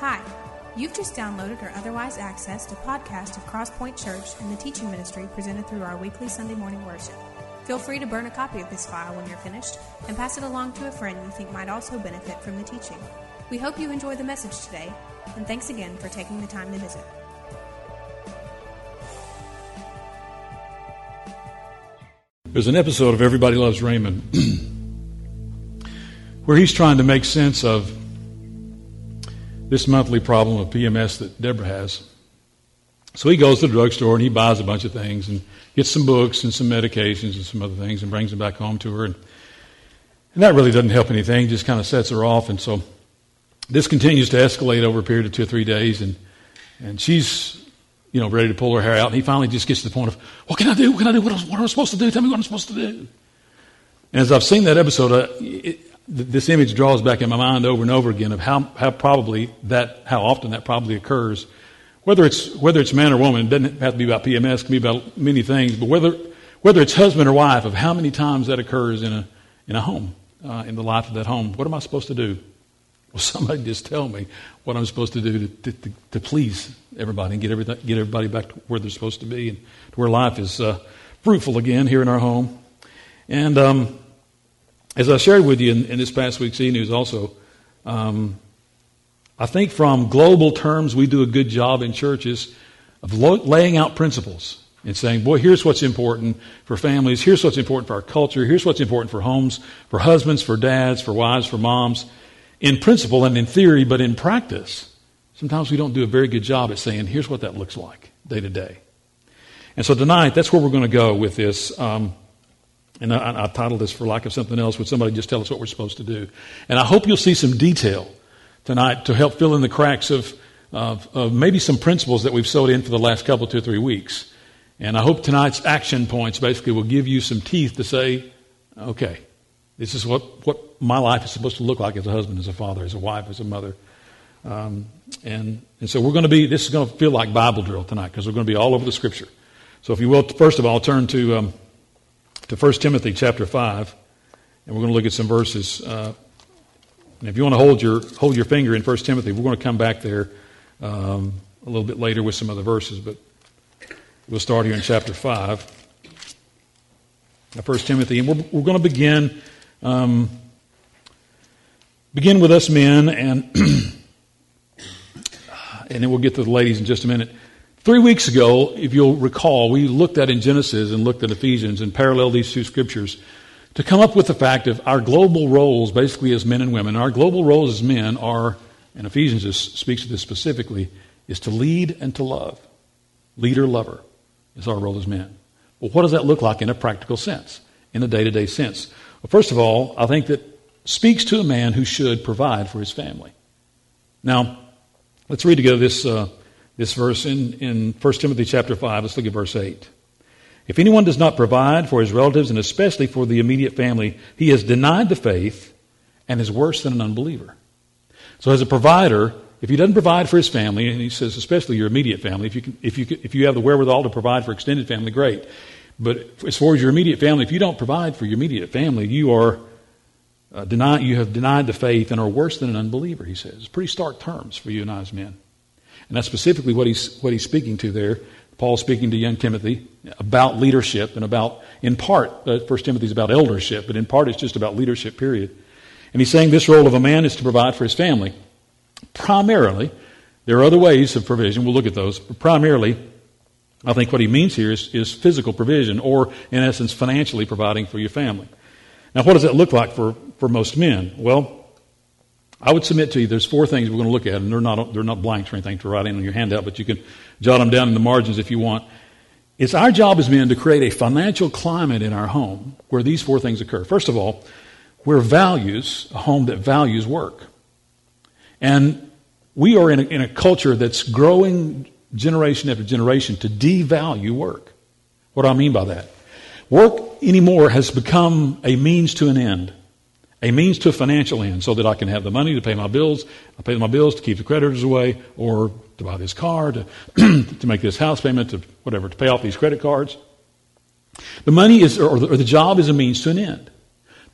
Hi, you've just downloaded or otherwise accessed a podcast of Crosspoint Church and the teaching ministry presented through our weekly Sunday morning worship. Feel free to burn a copy of this file when you're finished and pass it along to a friend you think might also benefit from the teaching. We hope you enjoy the message today, and thanks again for taking the time to visit. There's an episode of Everybody Loves Raymond where he's trying to make sense of this monthly problem of PMS that Deborah has. So he goes to the drugstore and he buys a bunch of things and gets some books and some medications and some other things and brings them back home to her. And, and that really doesn't help anything, just kind of sets her off. And so this continues to escalate over a period of two or three days. And, and she's, you know, ready to pull her hair out. And he finally just gets to the point of, what can I do? What can I do? What, am I supposed to do? Tell me what I'm supposed to do. And as I've seen that episode, this image draws back in my mind over and over again of how, how probably that, how often that probably occurs. Whether it's, whether it's man or woman, it doesn't have to be about PMS, it can be about many things, but whether, whether it's husband or wife, of how many times that occurs in a, in a home, uh, in the life of that home. What am I supposed to do? Well, somebody just tell me what I'm supposed to do to, to, to please everybody and get, everything, get everybody back to where they're supposed to be and to where life is uh, fruitful again here in our home. And um, as I shared with you in, in this past week's e news, also, um, I think from global terms, we do a good job in churches of lo- laying out principles and saying, boy, here's what's important for families, here's what's important for our culture, here's what's important for homes, for husbands, for dads, for wives, for moms, in principle and in theory, but in practice. Sometimes we don't do a very good job at saying, here's what that looks like day to day. And so tonight, that's where we're going to go with this. Um, and I, I titled this For Lack of Something Else. Would somebody just tell us what we're supposed to do? And I hope you'll see some detail tonight to help fill in the cracks of, of, of maybe some principles that we've sewed in for the last couple, two or three weeks. And I hope tonight's action points basically will give you some teeth to say, okay, this is what, what my life is supposed to look like as a husband, as a father, as a wife, as a mother. Um, and, and so we're going to be, this is going to feel like Bible drill tonight because we're going to be all over the scripture. So if you will, first of all, turn to um, to 1 Timothy chapter 5, and we're going to look at some verses. Uh, and if you want to hold your, hold your finger in 1 Timothy, we're going to come back there um, a little bit later with some other verses, but we'll start here in chapter 5. 1 Timothy, and we're, we're going to begin um, begin with us men, and and then we'll get to the ladies in just a minute. Three weeks ago, if you'll recall, we looked at in Genesis and looked at Ephesians and paralleled these two scriptures to come up with the fact of our global roles, basically as men and women. Our global roles as men are, and Ephesians speaks to this specifically, is to lead and to love. Leader, lover is our role as men. Well, what does that look like in a practical sense, in a day to day sense? Well, first of all, I think that speaks to a man who should provide for his family. Now, let's read together this. Uh, this verse in, in 1 Timothy chapter 5. Let's look at verse 8. If anyone does not provide for his relatives and especially for the immediate family, he has denied the faith and is worse than an unbeliever. So, as a provider, if he doesn't provide for his family, and he says especially your immediate family, if you, can, if you, can, if you have the wherewithal to provide for extended family, great. But as far as your immediate family, if you don't provide for your immediate family, you are uh, deny, you have denied the faith and are worse than an unbeliever. He says, pretty stark terms for you and I as men. And that's specifically what he's, what he's speaking to there. Paul speaking to young Timothy about leadership and about, in part, uh, First Timothy is about eldership, but in part it's just about leadership, period. And he's saying this role of a man is to provide for his family. Primarily, there are other ways of provision. We'll look at those. But primarily, I think what he means here is, is physical provision, or in essence, financially providing for your family. Now, what does that look like for, for most men? Well, I would submit to you there's four things we're going to look at, and they're not, they're not blanks or anything to write in on your handout, but you can jot them down in the margins if you want. It's our job as men to create a financial climate in our home where these four things occur. First of all, where values, a home that values work. And we are in a, in a culture that's growing generation after generation to devalue work. What do I mean by that? Work anymore has become a means to an end a means to a financial end so that I can have the money to pay my bills, I pay my bills to keep the creditors away, or to buy this car, to, to make this house payment, to whatever, to pay off these credit cards. The money is, or the, or the job is a means to an end.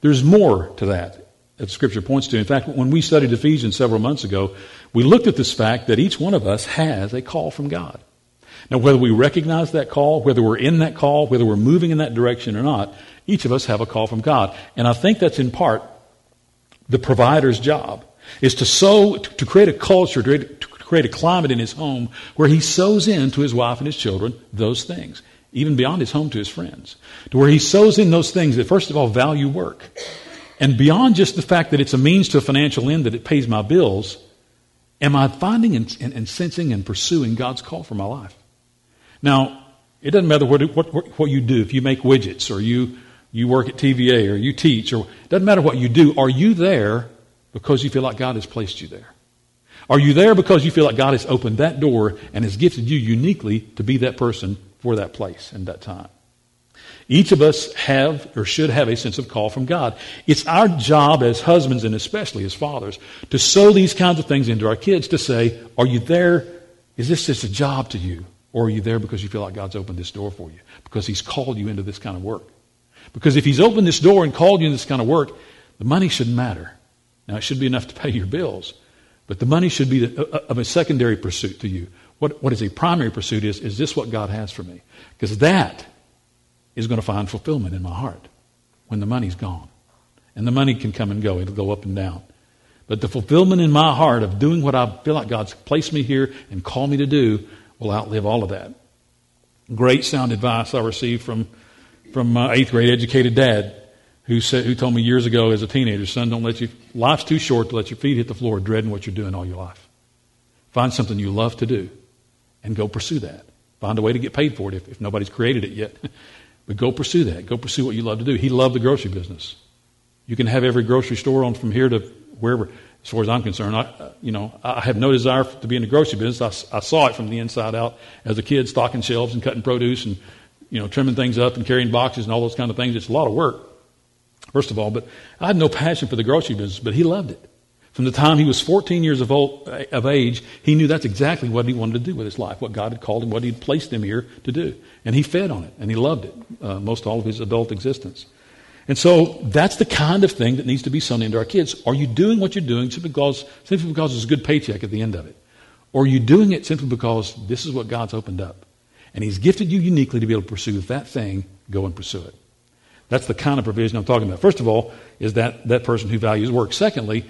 There's more to that. that Scripture points to. In fact, when we studied Ephesians several months ago, we looked at this fact that each one of us has a call from God. Now, whether we recognize that call, whether we're in that call, whether we're moving in that direction or not, each of us have a call from God. And I think that's in part the provider's job is to sow, to create a culture, to create a climate in his home where he sows into his wife and his children those things, even beyond his home to his friends. To where he sows in those things that, first of all, value work. And beyond just the fact that it's a means to a financial end that it pays my bills, am I finding and, and, and sensing and pursuing God's call for my life? Now, it doesn't matter what, what, what you do. If you make widgets or you, you work at TVA or you teach or doesn't matter what you do. Are you there because you feel like God has placed you there? Are you there because you feel like God has opened that door and has gifted you uniquely to be that person for that place and that time? Each of us have or should have a sense of call from God. It's our job as husbands and especially as fathers to sow these kinds of things into our kids to say, Are you there? Is this just a job to you? Or are you there because you feel like God's opened this door for you? Because He's called you into this kind of work. Because if He's opened this door and called you into this kind of work, the money shouldn't matter. Now, it should be enough to pay your bills, but the money should be uh, uh, of a secondary pursuit to you. What, what is a primary pursuit is, is this what God has for me? Because that is going to find fulfillment in my heart when the money's gone. And the money can come and go, it'll go up and down. But the fulfillment in my heart of doing what I feel like God's placed me here and called me to do will outlive all of that. Great sound advice I received from, from my eighth grade educated dad who, said, who told me years ago as a teenager, son, don't let you, life's too short to let your feet hit the floor dreading what you're doing all your life. Find something you love to do and go pursue that. Find a way to get paid for it if, if nobody's created it yet. but go pursue that. Go pursue what you love to do. He loved the grocery business. You can have every grocery store on from here to wherever as far as I'm concerned. I, you know, I have no desire to be in the grocery business. I, I saw it from the inside out as a kid, stocking shelves and cutting produce and, you know, trimming things up and carrying boxes and all those kind of things. It's a lot of work, first of all. But I had no passion for the grocery business, but he loved it. From the time he was 14 years of, old, of age, he knew that's exactly what he wanted to do with his life, what God had called him, what he'd placed him here to do. And he fed on it, and he loved it uh, most all of his adult existence. And so that's the kind of thing that needs to be sown into our kids. Are you doing what you're doing simply because, simply because there's a good paycheck at the end of it? Or are you doing it simply because this is what God's opened up? And He's gifted you uniquely to be able to pursue that thing, go and pursue it. That's the kind of provision I'm talking about. First of all, is that that person who values work. Secondly,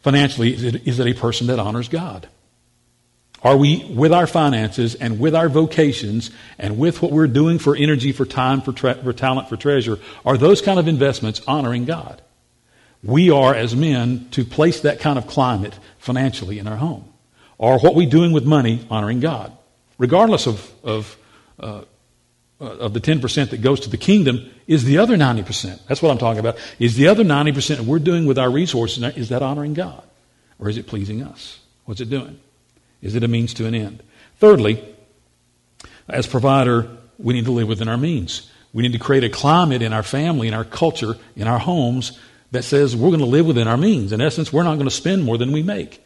financially, is it, is it a person that honors God? Are we, with our finances and with our vocations and with what we're doing for energy, for time, for, tra- for talent, for treasure, are those kind of investments honoring God? We are, as men, to place that kind of climate financially in our home. Are what we're doing with money honoring God? Regardless of, of, uh, of the 10% that goes to the kingdom, is the other 90%. That's what I'm talking about. Is the other 90% that we're doing with our resources, is that honoring God? Or is it pleasing us? What's it doing? Is it a means to an end? Thirdly, as provider, we need to live within our means. We need to create a climate in our family, in our culture, in our homes that says we're going to live within our means. In essence, we're not going to spend more than we make.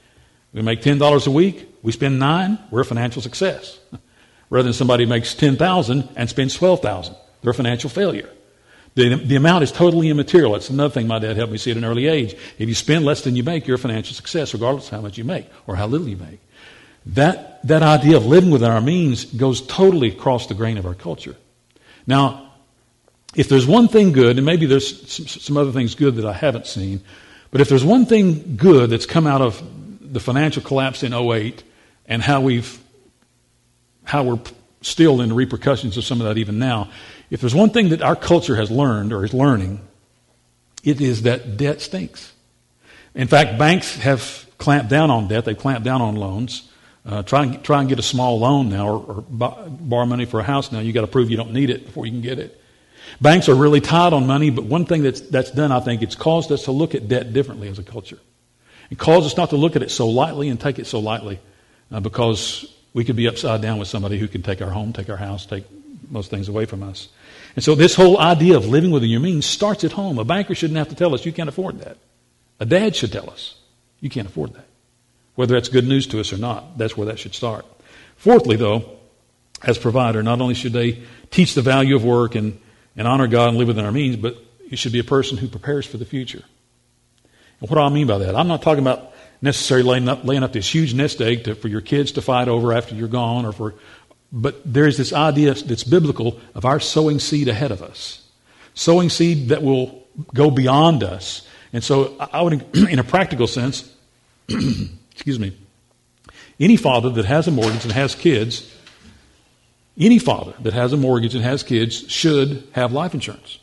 We make $10 a week, we spend nine, we're a financial success. Rather than somebody makes 10000 and spends 12000 they're a financial failure. The, the amount is totally immaterial. That's another thing my dad helped me see at an early age. If you spend less than you make, you're a financial success, regardless of how much you make or how little you make. That, that idea of living within our means goes totally across the grain of our culture. Now, if there's one thing good, and maybe there's some other things good that I haven't seen, but if there's one thing good that's come out of the financial collapse in 08 and how we've how we're still in the repercussions of some of that even now, if there's one thing that our culture has learned or is learning, it is that debt stinks. In fact, banks have clamped down on debt. They've clamped down on loans. Uh, try, and, try and get a small loan now or, or borrow money for a house now. You've got to prove you don't need it before you can get it. Banks are really tight on money, but one thing that's, that's done, I think, it's caused us to look at debt differently as a culture. It caused us not to look at it so lightly and take it so lightly uh, because we could be upside down with somebody who can take our home, take our house, take most things away from us. And so this whole idea of living within your means starts at home. A banker shouldn't have to tell us you can't afford that. A dad should tell us you can't afford that. Whether that's good news to us or not, that's where that should start. Fourthly, though, as provider, not only should they teach the value of work and, and honor God and live within our means, but you should be a person who prepares for the future. And what do I mean by that? I'm not talking about necessarily laying up, laying up this huge nest egg to, for your kids to fight over after you're gone, or for, but there's this idea that's biblical of our sowing seed ahead of us, sowing seed that will go beyond us. And so, I would, in a practical sense, excuse me, any father that has a mortgage and has kids, any father that has a mortgage and has kids should have life insurance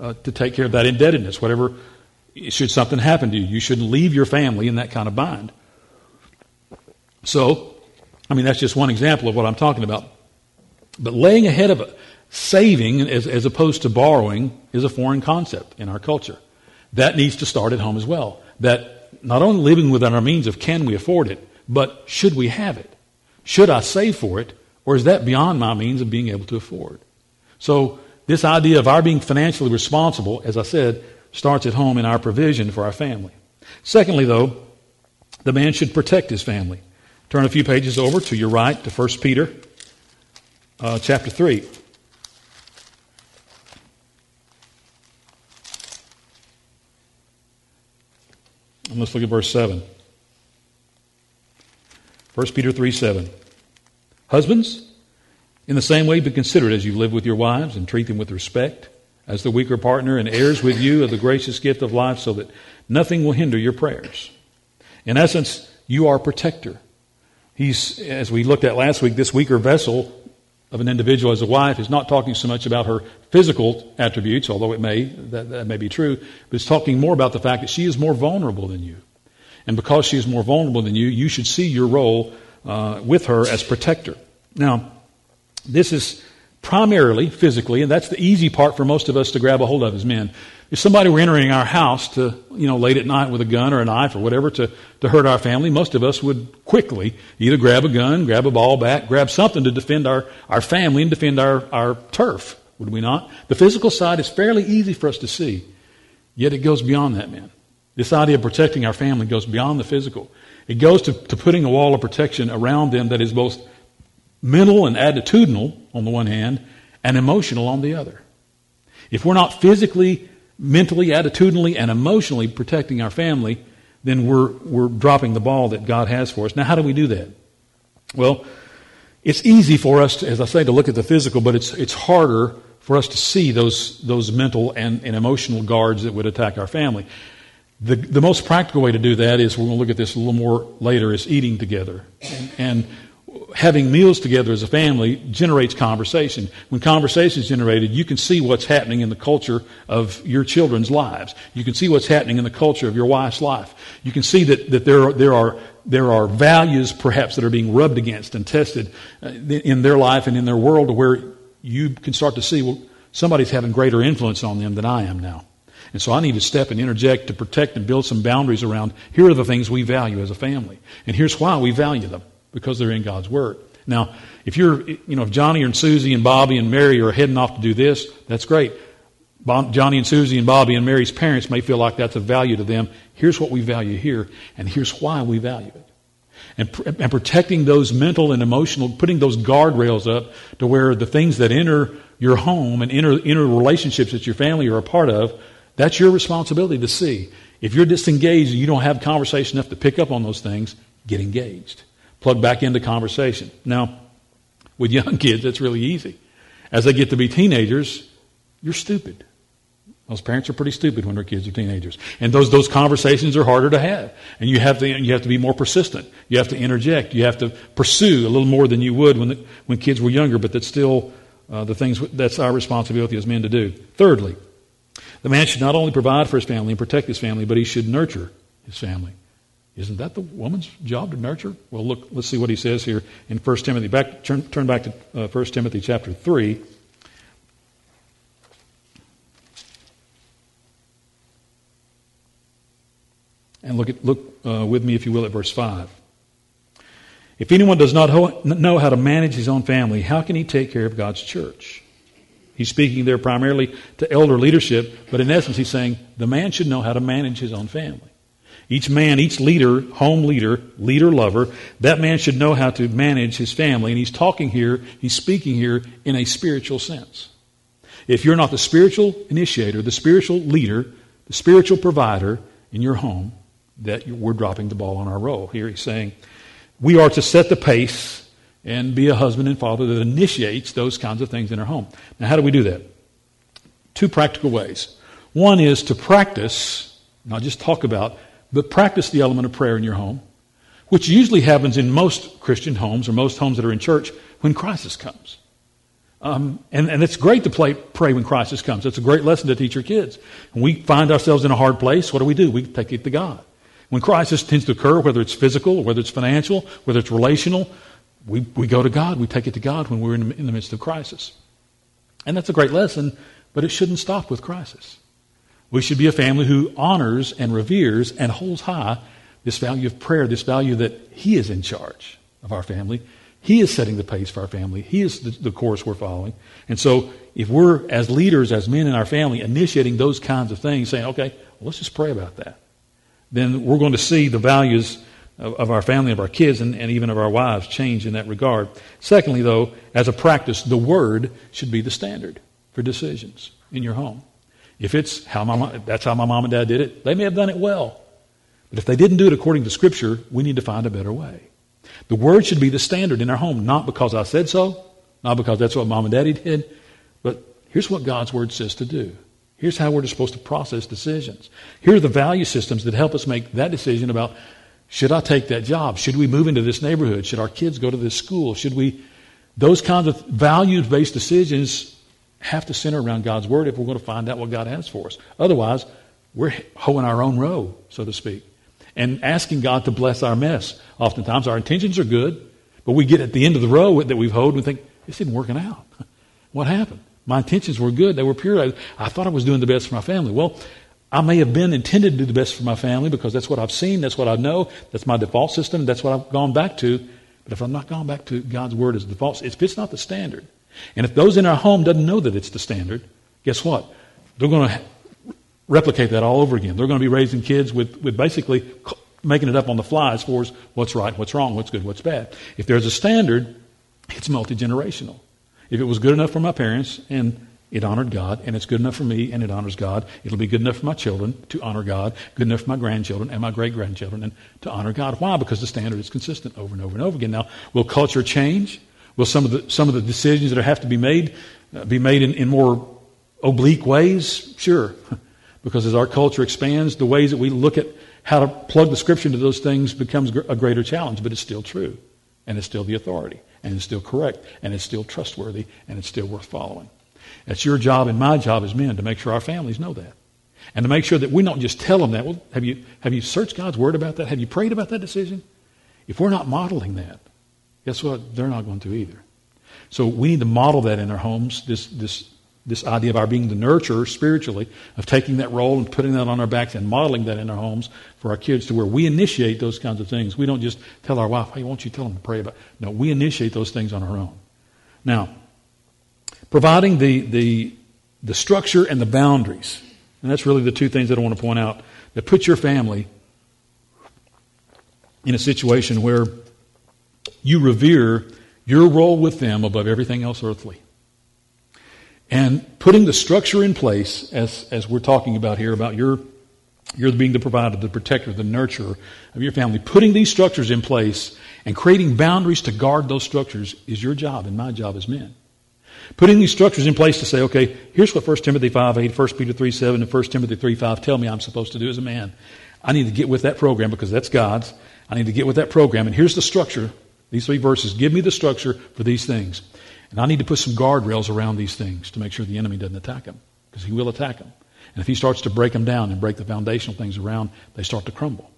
uh, to take care of that indebtedness, whatever, should something happen to you. You shouldn't leave your family in that kind of bind. So, I mean, that's just one example of what I'm talking about. But laying ahead of saving as, as opposed to borrowing is a foreign concept in our culture. That needs to start at home as well. That not only living within our means of can we afford it, but should we have it? Should I save for it? Or is that beyond my means of being able to afford? So, this idea of our being financially responsible, as I said, starts at home in our provision for our family. Secondly, though, the man should protect his family. Turn a few pages over to your right to 1 Peter uh, chapter 3. And let's look at verse 7. 1 Peter 3 7. Husbands, in the same way, be considerate as you live with your wives and treat them with respect as the weaker partner and heirs with you of the gracious gift of life so that nothing will hinder your prayers. In essence, you are protector. He's, as we looked at last week, this weaker vessel of an individual as a wife is not talking so much about her physical attributes, although it may, that, that may be true, but it's talking more about the fact that she is more vulnerable than you. And because she is more vulnerable than you, you should see your role uh, with her as protector. Now, this is primarily physically, and that's the easy part for most of us to grab a hold of as men. If somebody were entering our house to, you know, late at night with a gun or a knife or whatever to, to hurt our family, most of us would quickly either grab a gun, grab a ball bat, grab something to defend our, our family and defend our, our turf, would we not? The physical side is fairly easy for us to see, yet it goes beyond that, man. This idea of protecting our family goes beyond the physical. It goes to, to putting a wall of protection around them that is both mental and attitudinal on the one hand and emotional on the other. If we're not physically, mentally, attitudinally, and emotionally protecting our family, then we're, we're dropping the ball that God has for us. Now, how do we do that? Well, it's easy for us, to, as I say, to look at the physical, but it's, it's harder for us to see those, those mental and, and emotional guards that would attack our family. The, the most practical way to do that is, we're going to look at this a little more later, is eating together. And, and having meals together as a family generates conversation. When conversation is generated, you can see what's happening in the culture of your children's lives. You can see what's happening in the culture of your wife's life. You can see that, that there, are, there, are, there are values perhaps that are being rubbed against and tested uh, in their life and in their world where you can start to see, well, somebody's having greater influence on them than I am now. And so I need to step and interject to protect and build some boundaries around here are the things we value as a family. And here's why we value them because they're in God's Word. Now, if you're, you know, if Johnny and Susie and Bobby and Mary are heading off to do this, that's great. Johnny and Susie and Bobby and Mary's parents may feel like that's of value to them. Here's what we value here, and here's why we value it. And, and protecting those mental and emotional, putting those guardrails up to where the things that enter your home and enter, enter relationships that your family are a part of that's your responsibility to see. If you're disengaged and you don't have conversation enough to pick up on those things, get engaged. Plug back into conversation. Now, with young kids, that's really easy. As they get to be teenagers, you're stupid. Those parents are pretty stupid when their kids are teenagers. And those, those conversations are harder to have. And you have to, you have to be more persistent. You have to interject. You have to pursue a little more than you would when, the, when kids were younger, but that's still uh, the things, that's our responsibility as men to do. Thirdly, the man should not only provide for his family and protect his family, but he should nurture his family. Isn't that the woman's job to nurture? Well, look, let's see what he says here in 1 Timothy. Back, turn, turn back to uh, 1 Timothy chapter 3. And look, at, look uh, with me, if you will, at verse 5. If anyone does not ho- know how to manage his own family, how can he take care of God's church? He's speaking there primarily to elder leadership, but in essence, he's saying the man should know how to manage his own family. Each man, each leader, home leader, leader lover, that man should know how to manage his family. And he's talking here, he's speaking here in a spiritual sense. If you're not the spiritual initiator, the spiritual leader, the spiritual provider, in your home that we're dropping the ball on our role. Here he's saying, we are to set the pace and be a husband and father that initiates those kinds of things in our home. Now, how do we do that? Two practical ways. One is to practice, not just talk about, but practice the element of prayer in your home, which usually happens in most Christian homes or most homes that are in church when crisis comes. Um, and, and it's great to play, pray when crisis comes. It's a great lesson to teach your kids. When we find ourselves in a hard place, what do we do? We take it to God. When crisis tends to occur, whether it's physical, whether it's financial, whether it's relational, we, we go to God. We take it to God when we're in, in the midst of crisis. And that's a great lesson, but it shouldn't stop with crisis. We should be a family who honors and reveres and holds high this value of prayer, this value that He is in charge of our family. He is setting the pace for our family. He is the, the course we're following. And so, if we're, as leaders, as men in our family, initiating those kinds of things, saying, okay, well, let's just pray about that then we're going to see the values of, of our family, of our kids, and, and even of our wives change in that regard. Secondly, though, as a practice, the Word should be the standard for decisions in your home. If it's how my that's how my mom and dad did it, they may have done it well. But if they didn't do it according to Scripture, we need to find a better way. The Word should be the standard in our home, not because I said so, not because that's what mom and daddy did, but here's what God's Word says to do. Here's how we're supposed to process decisions. Here are the value systems that help us make that decision about should I take that job? Should we move into this neighborhood? Should our kids go to this school? Should we? Those kinds of values based decisions have to center around God's Word if we're going to find out what God has for us. Otherwise, we're hoeing our own row, so to speak, and asking God to bless our mess. Oftentimes, our intentions are good, but we get at the end of the row that we've hoed and think, this isn't working out. what happened? My intentions were good. They were pure. I, I thought I was doing the best for my family. Well, I may have been intended to do the best for my family because that's what I've seen, that's what I know, that's my default system, that's what I've gone back to. But if I'm not gone back to God's word as default, if it's not the standard, and if those in our home doesn't know that it's the standard, guess what? They're going to replicate that all over again. They're going to be raising kids with, with basically making it up on the fly as far as what's right, what's wrong, what's good, what's bad. If there's a standard, it's multi generational. If it was good enough for my parents and it honored God, and it's good enough for me and it honors God, it'll be good enough for my children to honor God, good enough for my grandchildren and my great grandchildren and to honor God. Why? Because the standard is consistent over and over and over again. Now, will culture change? Will some of the, some of the decisions that have to be made uh, be made in, in more oblique ways? Sure. because as our culture expands, the ways that we look at how to plug the scripture into those things becomes a greater challenge, but it's still true and it's still the authority and it's still correct, and it's still trustworthy, and it's still worth following. That's your job and my job as men to make sure our families know that. And to make sure that we don't just tell them that. Well, have you, have you searched God's Word about that? Have you prayed about that decision? If we're not modeling that, guess what? They're not going to either. So we need to model that in our homes, this, this this idea of our being the nurturer spiritually, of taking that role and putting that on our backs and modeling that in our homes for our kids to where we initiate those kinds of things. We don't just tell our wife, hey, won't you tell them to pray about it? No, we initiate those things on our own. Now, providing the, the, the structure and the boundaries, and that's really the two things that I want to point out, that put your family in a situation where you revere your role with them above everything else earthly. And putting the structure in place, as, as we're talking about here, about your, you're being the provider, the protector, the nurturer of your family, putting these structures in place and creating boundaries to guard those structures is your job and my job as men. Putting these structures in place to say, okay, here's what 1 Timothy 5 8, 1 Peter 3 7, and 1 Timothy 3 5 tell me I'm supposed to do as a man. I need to get with that program because that's God's. I need to get with that program. And here's the structure. These three verses give me the structure for these things. And I need to put some guardrails around these things to make sure the enemy doesn't attack them, because he will attack them. And if he starts to break them down and break the foundational things around, they start to crumble.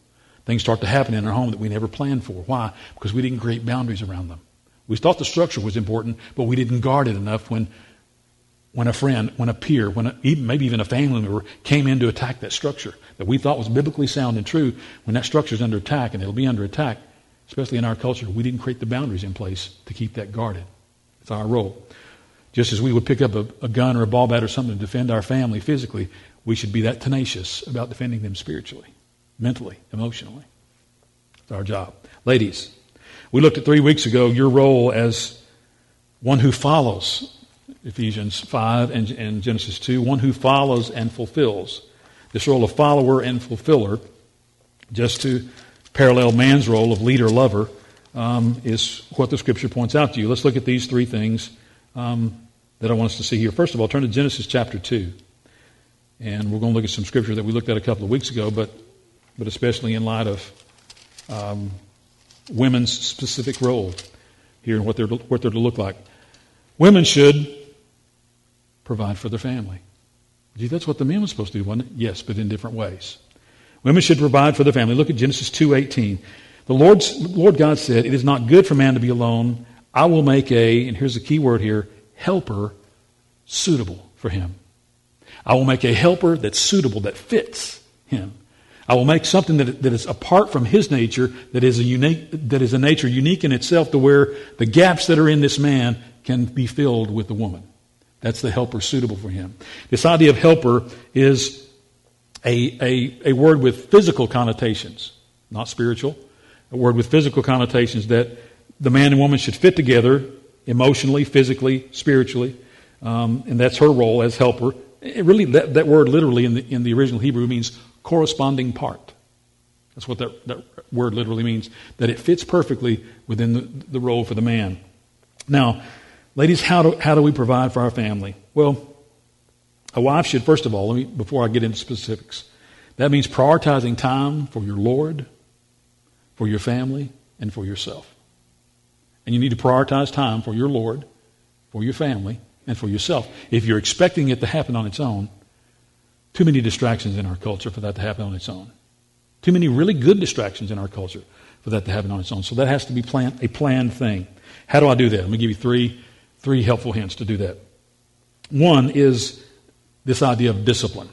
Things start to happen in our home that we never planned for. Why? Because we didn't create boundaries around them. We thought the structure was important, but we didn't guard it enough when, when a friend, when a peer, when a, even, maybe even a family member came in to attack that structure that we thought was biblically sound and true. When that structure is under attack, and it'll be under attack, especially in our culture, we didn't create the boundaries in place to keep that guarded. It's our role. Just as we would pick up a, a gun or a ball bat or something to defend our family physically, we should be that tenacious about defending them spiritually, mentally, emotionally. It's our job. Ladies, we looked at three weeks ago your role as one who follows Ephesians 5 and, and Genesis 2, one who follows and fulfills this role of follower and fulfiller, just to parallel man's role of leader lover, um, is what the scripture points out to you. Let's look at these three things um, that I want us to see here. First of all, turn to Genesis chapter 2. And we're going to look at some scripture that we looked at a couple of weeks ago, but, but especially in light of um, women's specific role here and what they're, what they're to look like. Women should provide for their family. Gee, that's what the men were supposed to do, wasn't it? Yes, but in different ways. Women should provide for their family. Look at Genesis 2.18. The Lord's, Lord God said, It is not good for man to be alone. I will make a, and here's the key word here, helper suitable for him. I will make a helper that's suitable, that fits him. I will make something that, that is apart from his nature, that is, a unique, that is a nature unique in itself to where the gaps that are in this man can be filled with the woman. That's the helper suitable for him. This idea of helper is a, a, a word with physical connotations, not spiritual, a word with physical connotations that the man and woman should fit together emotionally, physically, spiritually, um, and that's her role as helper. It really, that, that word literally in the, in the original Hebrew means corresponding part. That's what that, that word literally means, that it fits perfectly within the, the role for the man. Now, ladies, how do, how do we provide for our family? Well, a wife should, first of all, me, before I get into specifics, that means prioritizing time for your Lord, for your family, and for yourself. And you need to prioritize time for your Lord, for your family, and for yourself. If you're expecting it to happen on its own, too many distractions in our culture for that to happen on its own. Too many really good distractions in our culture for that to happen on its own. So that has to be planned, a planned thing. How do I do that? Let me give you three, three helpful hints to do that. One is this idea of discipline.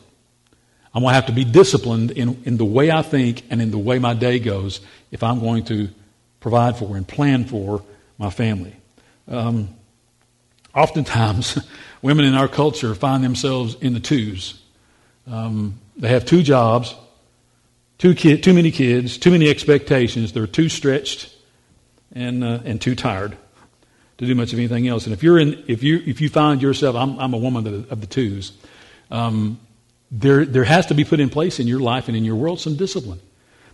I'm going to have to be disciplined in, in the way I think and in the way my day goes if I'm going to provide for and plan for my family. Um, oftentimes, women in our culture find themselves in the twos. Um, they have two jobs, too, too many kids, too many expectations. They're too stretched and, uh, and too tired to do much of anything else. And if you're in, if you if you find yourself, I'm, I'm a woman of the, of the twos. Um, there there has to be put in place in your life and in your world some discipline,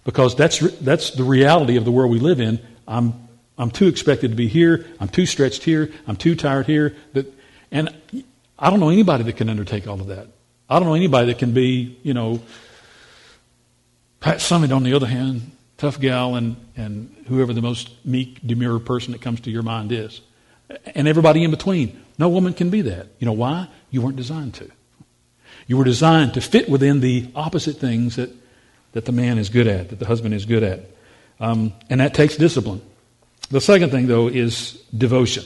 because that's that's the reality of the world we live in. I'm I'm too expected to be here. I'm too stretched here. I'm too tired here. That, and I don't know anybody that can undertake all of that. I don't know anybody that can be, you know, Pat Summitt, on the other hand, tough gal, and, and whoever the most meek, demure person that comes to your mind is. And everybody in between. No woman can be that. You know why? You weren't designed to. You were designed to fit within the opposite things that, that the man is good at, that the husband is good at. Um, and that takes discipline. The second thing, though, is devotion.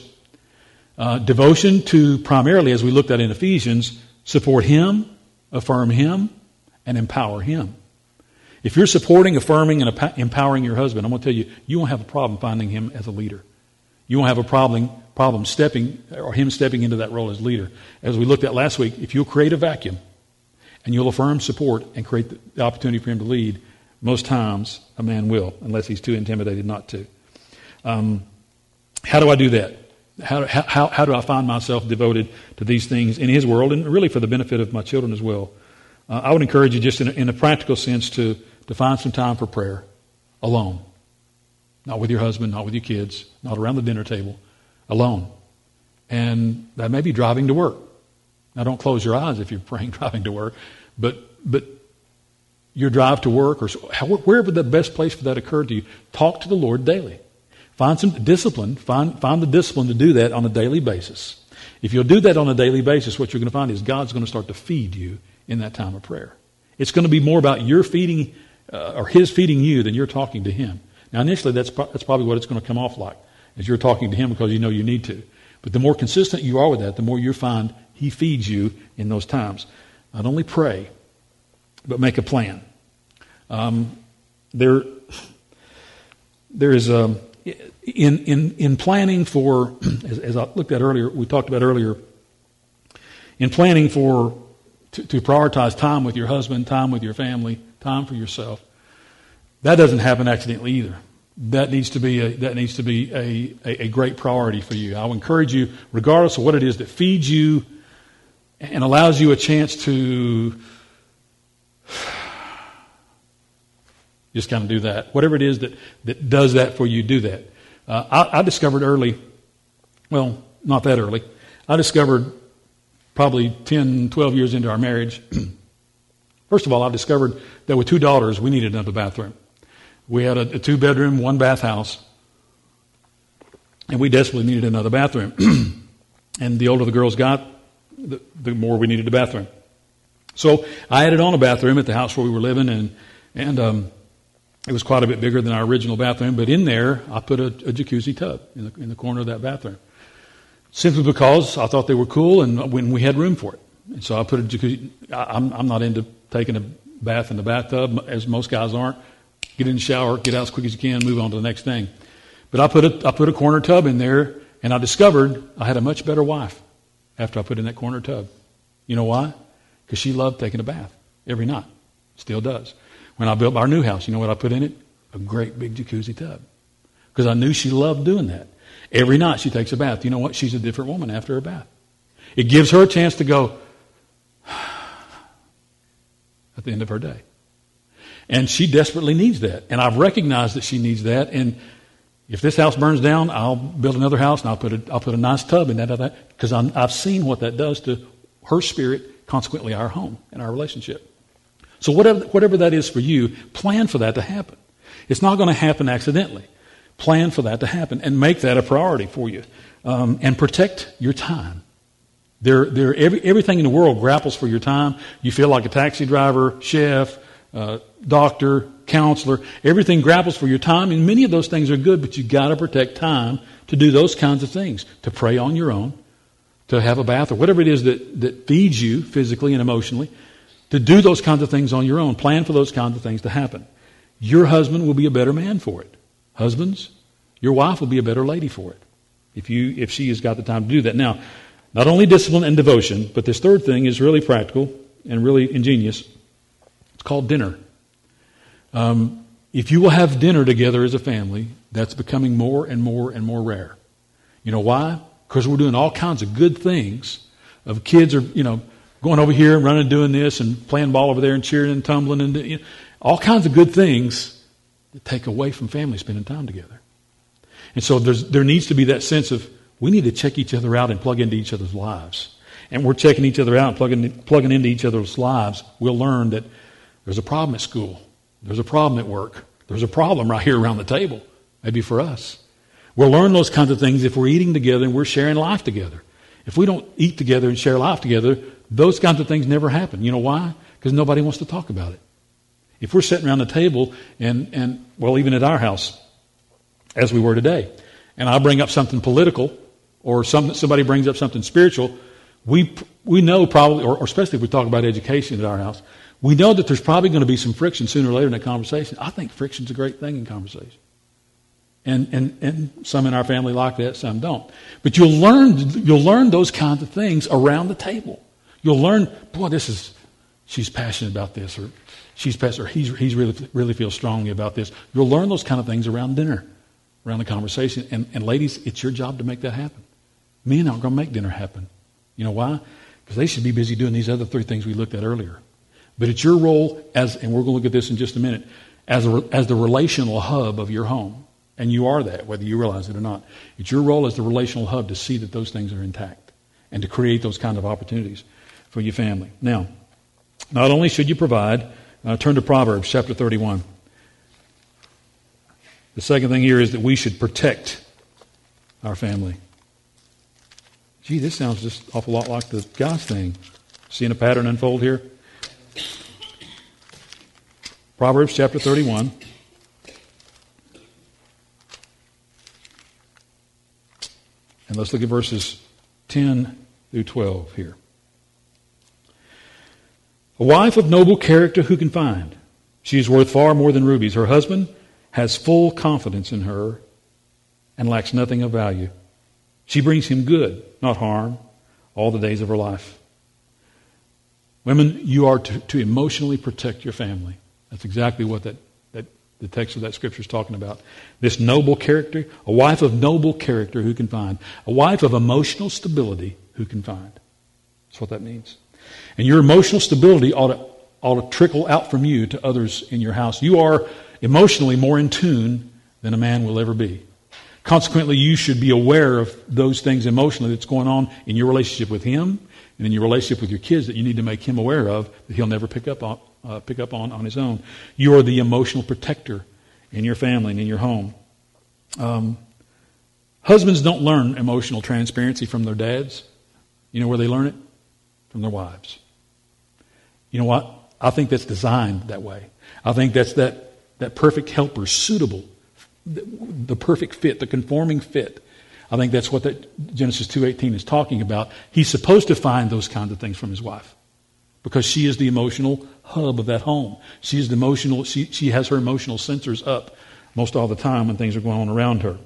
Uh, devotion to primarily, as we looked at in Ephesians, support him, affirm him, and empower him. If you're supporting, affirming, and empowering your husband, I'm going to tell you, you won't have a problem finding him as a leader. You won't have a problem, problem stepping or him stepping into that role as leader. As we looked at last week, if you'll create a vacuum and you'll affirm support and create the opportunity for him to lead, most times a man will, unless he's too intimidated not to. Um, how do I do that? How, how, how do I find myself devoted to these things in His world and really for the benefit of my children as well? Uh, I would encourage you, just in a, in a practical sense, to, to find some time for prayer alone. Not with your husband, not with your kids, not around the dinner table, alone. And that may be driving to work. Now, don't close your eyes if you're praying driving to work, but, but your drive to work or wherever the best place for that occurred to you, talk to the Lord daily. Find some discipline. Find, find the discipline to do that on a daily basis. If you'll do that on a daily basis, what you're going to find is God's going to start to feed you in that time of prayer. It's going to be more about your feeding uh, or His feeding you than you're talking to Him. Now, initially, that's, pro- that's probably what it's going to come off like, as you're talking to Him because you know you need to. But the more consistent you are with that, the more you find He feeds you in those times. Not only pray, but make a plan. Um, there, there is a, um, in, in, in planning for, as, as, I looked at earlier, we talked about earlier, in planning for, to, to, prioritize time with your husband, time with your family, time for yourself, that doesn't happen accidentally either. That needs to be a, that needs to be a, a, a great priority for you. I would encourage you, regardless of what it is that feeds you and allows you a chance to Just kind of do that. Whatever it is that, that does that for you, do that. Uh, I, I discovered early, well, not that early, I discovered probably 10, 12 years into our marriage. First of all, I discovered that with two daughters, we needed another bathroom. We had a, a two bedroom, one bath house, and we desperately needed another bathroom. and the older the girls got, the, the, more we needed a bathroom. So I added on a bathroom at the house where we were living, and, and um, it was quite a bit bigger than our original bathroom. But in there, I put a, a jacuzzi tub in the, in the corner of that bathroom simply because I thought they were cool and when we had room for it. And so I put a jacuzzi. I'm, I'm not into taking a bath in the bathtub, as most guys aren't. Get in the shower, get out as quick as you can, move on to the next thing. But I put a, I put a corner tub in there, and I discovered I had a much better wife after I put in that corner tub. You know why? Because she loved taking a bath every night. Still does. When I built our new house, you know what I put in it? A great big jacuzzi tub. Because I knew she loved doing that. Every night she takes a bath. You know what? She's a different woman after her bath. It gives her a chance to go at the end of her day. And she desperately needs that. And I've recognized that she needs that. And if this house burns down, I'll build another house and I'll put a, I'll put a nice tub in that because I've seen what that does to her spirit, consequently our home and our relationship. So whatever, whatever that is for you, plan for that to happen. It's not going to happen accidentally. Plan for that to happen and make that a priority for you. Um, and protect your time. There, there, every, everything in the world grapples for your time. You feel like a taxi driver, chef, uh, doctor, counselor. Everything grapples for your time, and many of those things are good, but you've got to protect time to do those kinds of things. To pray on your own, to have a bath, or whatever it is that, that feeds you physically and emotionally. To do those kinds of things on your own. Plan for those kinds of things to happen. Your husband will be a better man for it. Husbands, your wife will be a better lady for it if, you, if she has got the time to do that. Now, not only discipline and devotion, but this third thing is really practical and really ingenious. It's called dinner. Um, if you will have dinner together as a family, that's becoming more and more and more rare. You know why? Because we're doing all kinds of good things. Of kids are, you know, going over here and running and doing this and playing ball over there and cheering and tumbling and you know, all kinds of good things that take away from family spending time together. And so there needs to be that sense of we need to check each other out and plug into each other's lives. And we're checking each other out and plugging, plugging into each other's lives. We'll learn that there's a problem at school. There's a problem at work. There's a problem right here around the table, maybe for us. We'll learn those kinds of things if we're eating together and we're sharing life together. If we don't eat together and share life together, those kinds of things never happen. You know why? Because nobody wants to talk about it. If we're sitting around the table and, and, well, even at our house, as we were today, and I bring up something political or some, somebody brings up something spiritual, we, we know probably, or, or especially if we talk about education at our house, we know that there's probably going to be some friction sooner or later in a conversation. I think friction's a great thing in conversation. And, and, and some in our family like that, some don't. But you'll learn, you'll learn those kinds of things around the table. You'll learn, boy, this is, she's passionate about this, or she's passionate, or he's, he's really, really feels strongly about this. You'll learn those kind of things around dinner, around the conversation. And, and ladies, it's your job to make that happen. Men aren't going to make dinner happen. You know why? Because they should be busy doing these other three things we looked at earlier. But it's your role as, and we're going to look at this in just a minute, as, a, as the relational hub of your home. And you are that, whether you realize it or not. It's your role as the relational hub to see that those things are intact and to create those kind of opportunities for your family. Now, not only should you provide, uh, turn to Proverbs chapter 31. The second thing here is that we should protect our family. Gee, this sounds just awful lot like the guys thing. Seeing a pattern unfold here? Proverbs chapter 31. And let's look at verses 10 through 12 here. A wife of noble character who can find? She is worth far more than rubies. Her husband has full confidence in her and lacks nothing of value. She brings him good, not harm, all the days of her life. Women, you are to, to emotionally protect your family. That's exactly what that, that the text of that scripture is talking about. This noble character, a wife of noble character who can find, a wife of emotional stability who can find. That's what that means. And your emotional stability ought to ought to trickle out from you to others in your house. You are emotionally more in tune than a man will ever be. Consequently, you should be aware of those things emotionally that's going on in your relationship with him and in your relationship with your kids that you need to make him aware of that he'll never pick up on, uh, pick up on on his own. You are the emotional protector in your family and in your home. Um, husbands don't learn emotional transparency from their dads. You know where they learn it? From their wives. You know what? I think that's designed that way. I think that's that, that perfect helper, suitable, the, the perfect fit, the conforming fit. I think that's what that Genesis 2.18 is talking about. He's supposed to find those kinds of things from his wife because she is the emotional hub of that home. She is the emotional, she, she has her emotional sensors up most all the time when things are going on around her.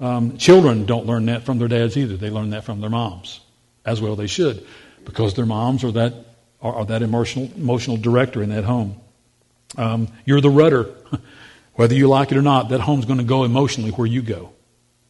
Um, children don't learn that from their dads either. They learn that from their moms, as well they should, because their moms are that are, are that emotional emotional director in that home. Um, you're the rudder, whether you like it or not. That home's going to go emotionally where you go.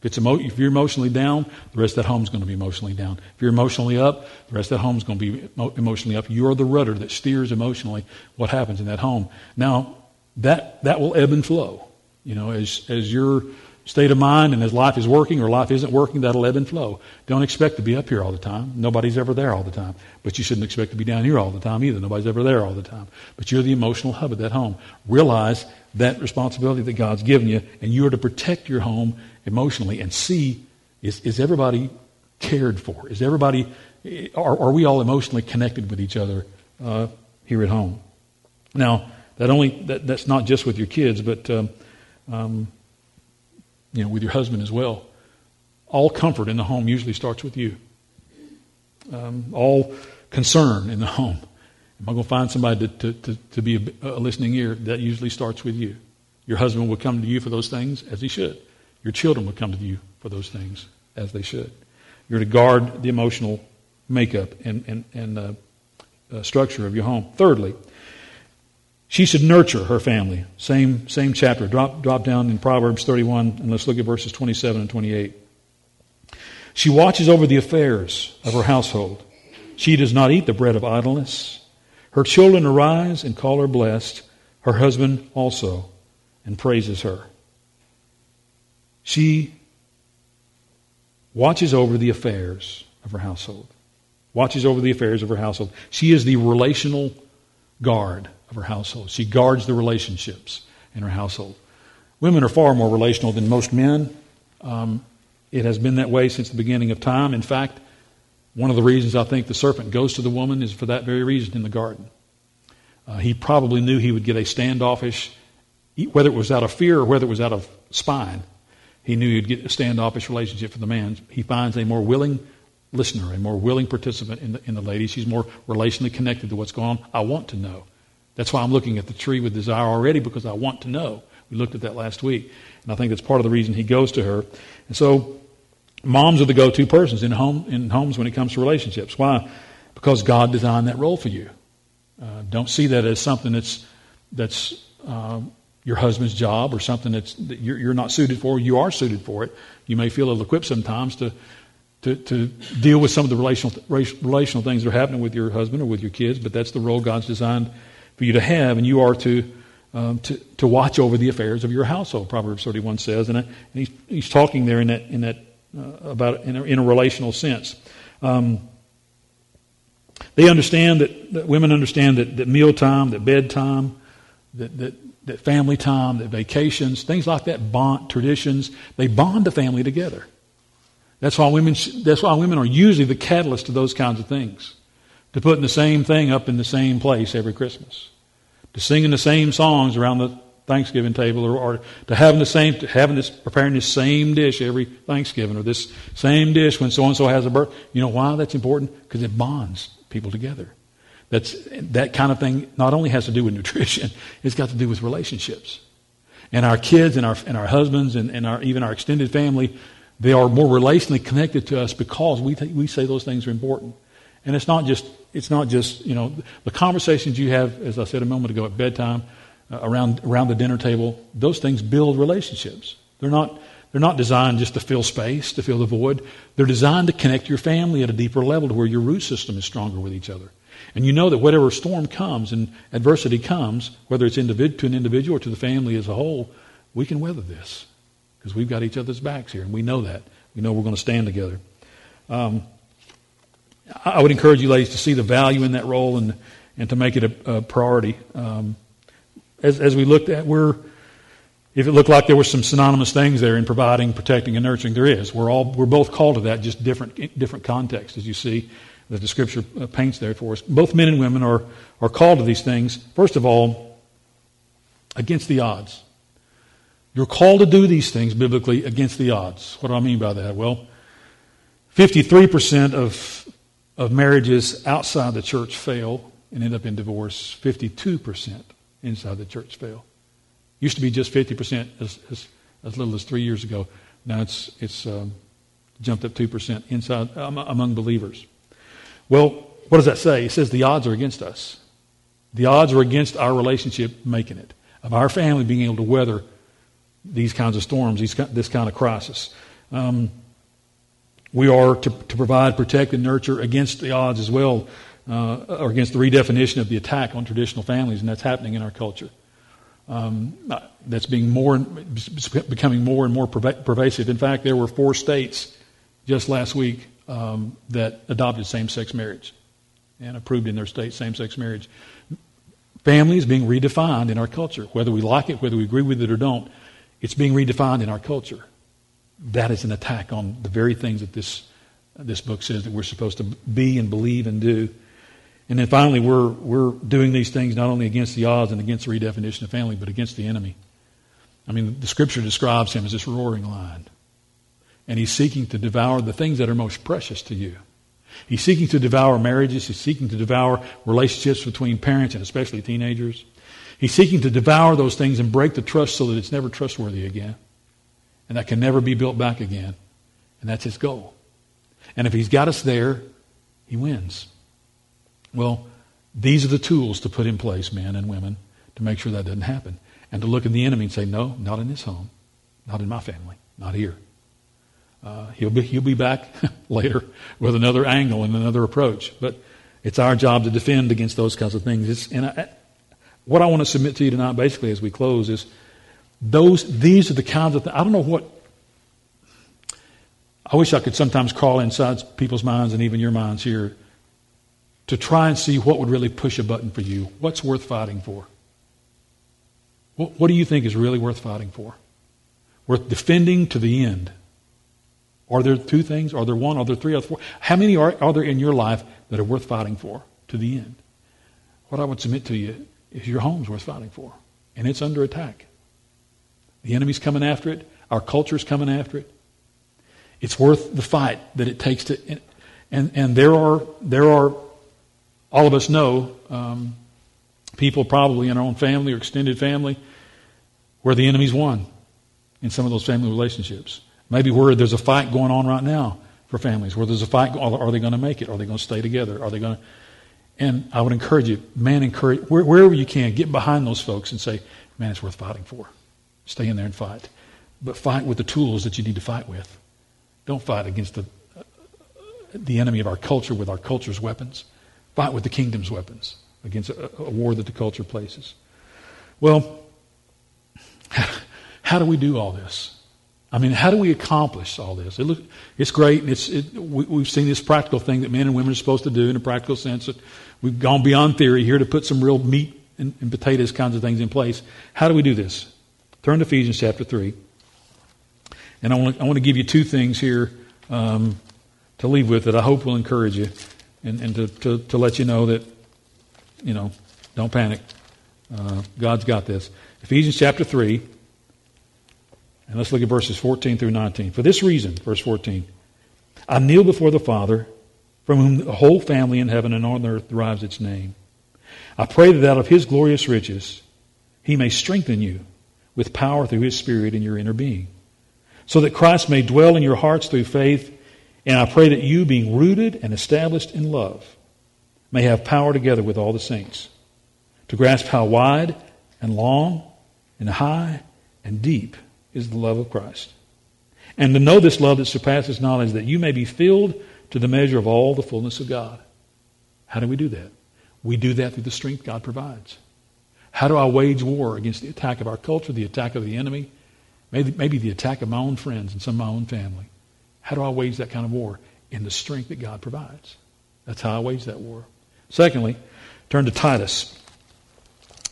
If, emo- if you're emotionally down, the rest of that home's going to be emotionally down. If you're emotionally up, the rest of that home's going to be emotionally up. You're the rudder that steers emotionally what happens in that home. Now, that, that will ebb and flow. You know, as, as your state of mind and as life is working or life isn't working, that'll ebb and flow. Don't expect to be up here all the time. Nobody's ever there all the time. But you shouldn't expect to be down here all the time either. Nobody's ever there all the time. But you're the emotional hub of that home. Realize that responsibility that God's given you, and you are to protect your home emotionally and see is, is everybody cared for? Is everybody, are, are we all emotionally connected with each other uh, here at home? Now, that only that, that's not just with your kids, but um, um, you know, with your husband as well. All comfort in the home usually starts with you. Um, all concern in the home. Am I going to find somebody to, to, to, to be a, a listening ear? That usually starts with you. Your husband will come to you for those things as he should. Your children will come to you for those things as they should. You're to guard the emotional makeup and, and, and uh, uh, structure of your home. Thirdly, she should nurture her family. Same, same chapter. Drop, drop down in Proverbs 31, and let's look at verses 27 and 28. She watches over the affairs of her household. She does not eat the bread of idleness. Her children arise and call her blessed, her husband also, and praises her. She watches over the affairs of her household. Watches over the affairs of her household. She is the relational guard of her household. She guards the relationships in her household. Women are far more relational than most men. Um, it has been that way since the beginning of time. In fact, one of the reasons I think the serpent goes to the woman is for that very reason in the garden. Uh, he probably knew he would get a standoffish, whether it was out of fear or whether it was out of spine. He knew he'd get a standoffish relationship for the man. He finds a more willing listener, a more willing participant in the, in the lady. She's more relationally connected to what's going on. I want to know. That's why I'm looking at the tree with desire already because I want to know. We looked at that last week. And I think that's part of the reason he goes to her. And so moms are the go-to persons in, home, in homes when it comes to relationships. Why? Because God designed that role for you. Uh, don't see that as something that's, that's uh, your husband's job or something that's, that you're, you're not suited for. You are suited for it. You may feel ill-equipped sometimes to, to, to deal with some of the relational, relational things that are happening with your husband or with your kids, but that's the role God's designed for you to have, and you are to, um, to, to watch over the affairs of your household, Proverbs 31 says. And, uh, and he's, he's talking there in that, in that uh, about in a, in a, relational sense. Um, they understand that, that, women understand that, that mealtime, that bedtime, that, that, that family time, that vacations, things like that, bond traditions, they bond the family together. That's why women. That's why women are usually the catalyst to those kinds of things to putting the same thing up in the same place every Christmas, to singing the same songs around the Thanksgiving table, or, or to having the same, having this, preparing this same dish every Thanksgiving, or this same dish when so and so has a birth. You know why that's important? Because it bonds people together. That's that kind of thing. Not only has to do with nutrition, it's got to do with relationships. And our kids and our and our husbands and, and our even our extended family, they are more relationally connected to us because we th- we say those things are important. And it's not just, it's not just, you know, the conversations you have, as I said a moment ago, at bedtime, uh, around, around the dinner table, those things build relationships. They're not, they're not designed just to fill space, to fill the void. They're designed to connect your family at a deeper level to where your root system is stronger with each other. And you know that whatever storm comes and adversity comes, whether it's individ- to an individual or to the family as a whole, we can weather this because we've got each other's backs here, and we know that. We know we're going to stand together. Um, I would encourage you, ladies, to see the value in that role and, and to make it a, a priority. Um, as, as we looked at, we're if it looked like there were some synonymous things there in providing, protecting, and nurturing, there is. We're all we're both called to that, just different different contexts, as you see that the Scripture uh, paints there for us. Both men and women are are called to these things. First of all, against the odds. You're called to do these things biblically against the odds. What do I mean by that? Well, 53% of of marriages outside the church fail and end up in divorce. 52% inside the church fail. Used to be just 50% as, as, as little as three years ago. Now it's, it's um, jumped up 2% inside um, among believers. Well, what does that say? It says the odds are against us. The odds are against our relationship making it, of our family being able to weather these kinds of storms, these, this kind of crisis. Um, we are to, to provide, protect, and nurture against the odds as well, uh, or against the redefinition of the attack on traditional families, and that's happening in our culture. Um, uh, that's being more, becoming more and more pervasive. In fact, there were four states just last week um, that adopted same-sex marriage and approved in their state same-sex marriage. Family is being redefined in our culture, whether we like it, whether we agree with it or don't. It's being redefined in our culture that is an attack on the very things that this, this book says that we're supposed to be and believe and do. And then finally, we're, we're doing these things not only against the odds and against the redefinition of family, but against the enemy. I mean, the scripture describes him as this roaring lion. And he's seeking to devour the things that are most precious to you. He's seeking to devour marriages. He's seeking to devour relationships between parents and especially teenagers. He's seeking to devour those things and break the trust so that it's never trustworthy again and that can never be built back again. And that's his goal. And if he's got us there, he wins. Well, these are the tools to put in place, men and women, to make sure that doesn't happen. And to look at the enemy and say, no, not in this home, not in my family, not here. Uh, he'll, be, he'll be back later with another angle and another approach. But it's our job to defend against those kinds of things. It's, and I, what I want to submit to you tonight, basically, as we close, is those, these are the kinds of things. I don't know what. I wish I could sometimes crawl inside people's minds and even your minds here to try and see what would really push a button for you. What's worth fighting for? What, what do you think is really worth fighting for? Worth defending to the end? Are there two things? Are there one? Are there three? Are there four? How many are, are there in your life that are worth fighting for to the end? What I would submit to you is your home's worth fighting for, and it's under attack. The enemy's coming after it. Our culture's coming after it. It's worth the fight that it takes to. And, and there are there are all of us know um, people probably in our own family or extended family where the enemy's won in some of those family relationships. Maybe where there's a fight going on right now for families, where there's a fight. Are they going to make it? Are they going to stay together? Are they going to? And I would encourage you, man, encourage wherever you can, get behind those folks and say, man, it's worth fighting for. Stay in there and fight. But fight with the tools that you need to fight with. Don't fight against the, the enemy of our culture with our culture's weapons. Fight with the kingdom's weapons against a, a war that the culture places. Well, how do we do all this? I mean, how do we accomplish all this? It look, it's great. and It's, it, we, have seen this practical thing that men and women are supposed to do in a practical sense. We've gone beyond theory here to put some real meat and, and potatoes kinds of things in place. How do we do this? Turn to Ephesians chapter 3. And I want to, I want to give you two things here um, to leave with that I hope will encourage you and, and to, to, to, let you know that, you know, don't panic. Uh, God's got this. Ephesians chapter 3. And let's look at verses 14 through 19. For this reason, verse 14, I kneel before the Father, from whom the whole family in heaven and on earth derives its name. I pray that out of his glorious riches he may strengthen you with power through his Spirit in your inner being, so that Christ may dwell in your hearts through faith. And I pray that you, being rooted and established in love, may have power together with all the saints to grasp how wide and long and high and deep is the love of Christ. And to know this love that surpasses knowledge, that you may be filled to the measure of all the fullness of God. How do we do that? We do that through the strength God provides. How do I wage war against the attack of our culture, the attack of the enemy, maybe, maybe the attack of my own friends and some of my own family? How do I wage that kind of war? In the strength that God provides. That's how I wage that war. Secondly, turn to Titus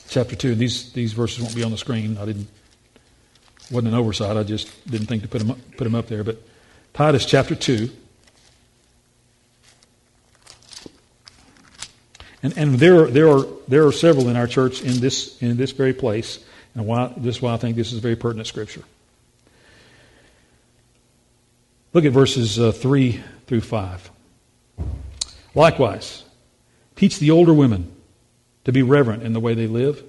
chapter 2. These, these verses won't be on the screen. I didn't, wasn't an oversight. I just didn't think to put them up, put them up there. But Titus chapter 2. And, and there, are, there, are, there are several in our church in this, in this very place. And why, this is why I think this is very pertinent scripture. Look at verses uh, 3 through 5. Likewise, teach the older women to be reverent in the way they live,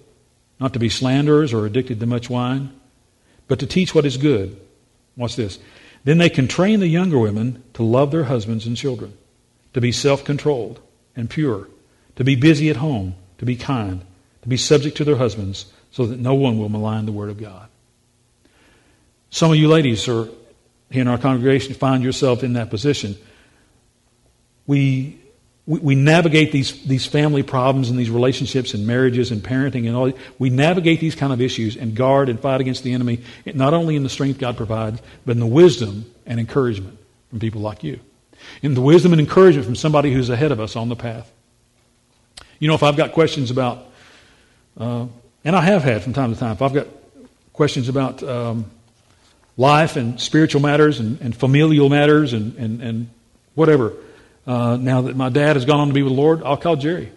not to be slanderers or addicted to much wine, but to teach what is good. Watch this. Then they can train the younger women to love their husbands and children, to be self controlled and pure, to be busy at home, to be kind, to be subject to their husbands, so that no one will malign the word of God. Some of you ladies are here in our congregation find yourself in that position. We we, we navigate these, these family problems and these relationships and marriages and parenting and all. We navigate these kind of issues and guard and fight against the enemy, not only in the strength God provides, but in the wisdom and encouragement from people like you. In the wisdom and encouragement from somebody who's ahead of us on the path. You know, if I've got questions about, uh, and I have had from time to time, if I've got questions about um, life and spiritual matters and, and familial matters and, and, and whatever, uh, now that my dad has gone on to be with the Lord, I'll call Jerry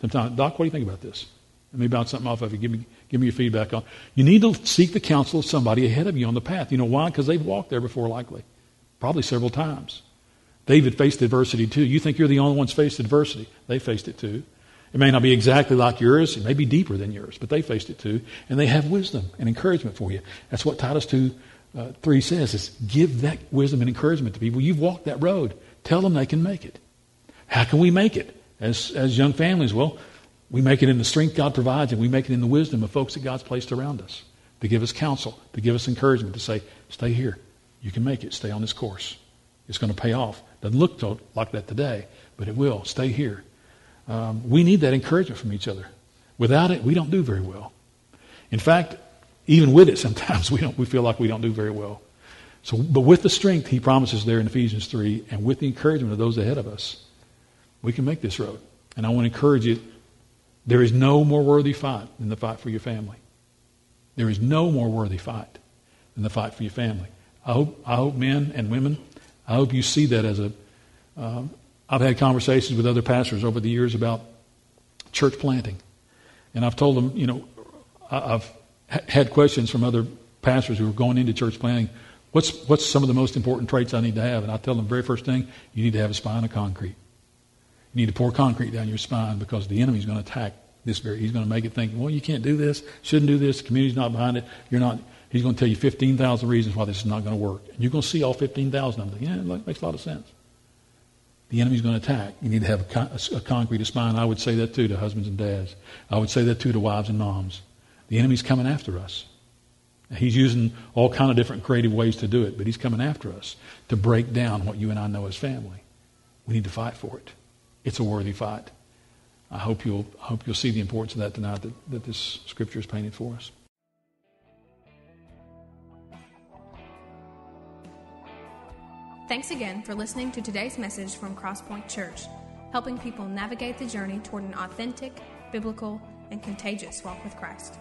sometime. Doc, what do you think about this? Let me bounce something off of you. Give me, give me your feedback on. You need to seek the counsel of somebody ahead of you on the path. You know why? Because they've walked there before, likely, probably several times. David faced adversity too. You think you're the only ones faced adversity? They faced it too. It may not be exactly like yours. It may be deeper than yours, but they faced it too, and they have wisdom and encouragement for you. That's what Titus two uh, three says: is give that wisdom and encouragement to people. You've walked that road. Tell them they can make it. How can we make it as, as young families? Well, we make it in the strength God provides, and we make it in the wisdom of folks that God's placed around us to give us counsel, to give us encouragement, to say, stay here. You can make it. Stay on this course. It's going to pay off. Doesn't look like that today, but it will. Stay here. Um, we need that encouragement from each other. Without it, we don't do very well. In fact, even with it, sometimes we don't. We feel like we don't do very well. So, but with the strength he promises there in Ephesians 3, and with the encouragement of those ahead of us, we can make this road. And I want to encourage you there is no more worthy fight than the fight for your family. There is no more worthy fight than the fight for your family. I hope, I hope men and women, I hope you see that as a. have uh, had conversations with other pastors over the years about church planting. And I've told them, you know, I've had questions from other pastors who are going into church planting What's, what's some of the most important traits I need to have? And I tell them, the very first thing, you need to have a spine of concrete. You need to pour concrete down your spine because the enemy's going to attack this very. He's going to make it think, well, you can't do this, shouldn't do this, the community's not behind it. You're not. He's going to tell you 15,000 reasons why this is not going to work. And you're going to see all 15,000 of them. Yeah, it makes a lot of sense. The enemy's going to attack. You need to have a, a, a concrete spine. I would say that too to husbands and dads. I would say that too to wives and moms. The enemy's coming after us. He's using all kind of different creative ways to do it, but he's coming after us to break down what you and I know as family. We need to fight for it. It's a worthy fight. I hope you'll, I hope you'll see the importance of that tonight that, that this scripture is painted for us. Thanks again for listening to today's message from Crosspoint Church, helping people navigate the journey toward an authentic, biblical, and contagious walk with Christ.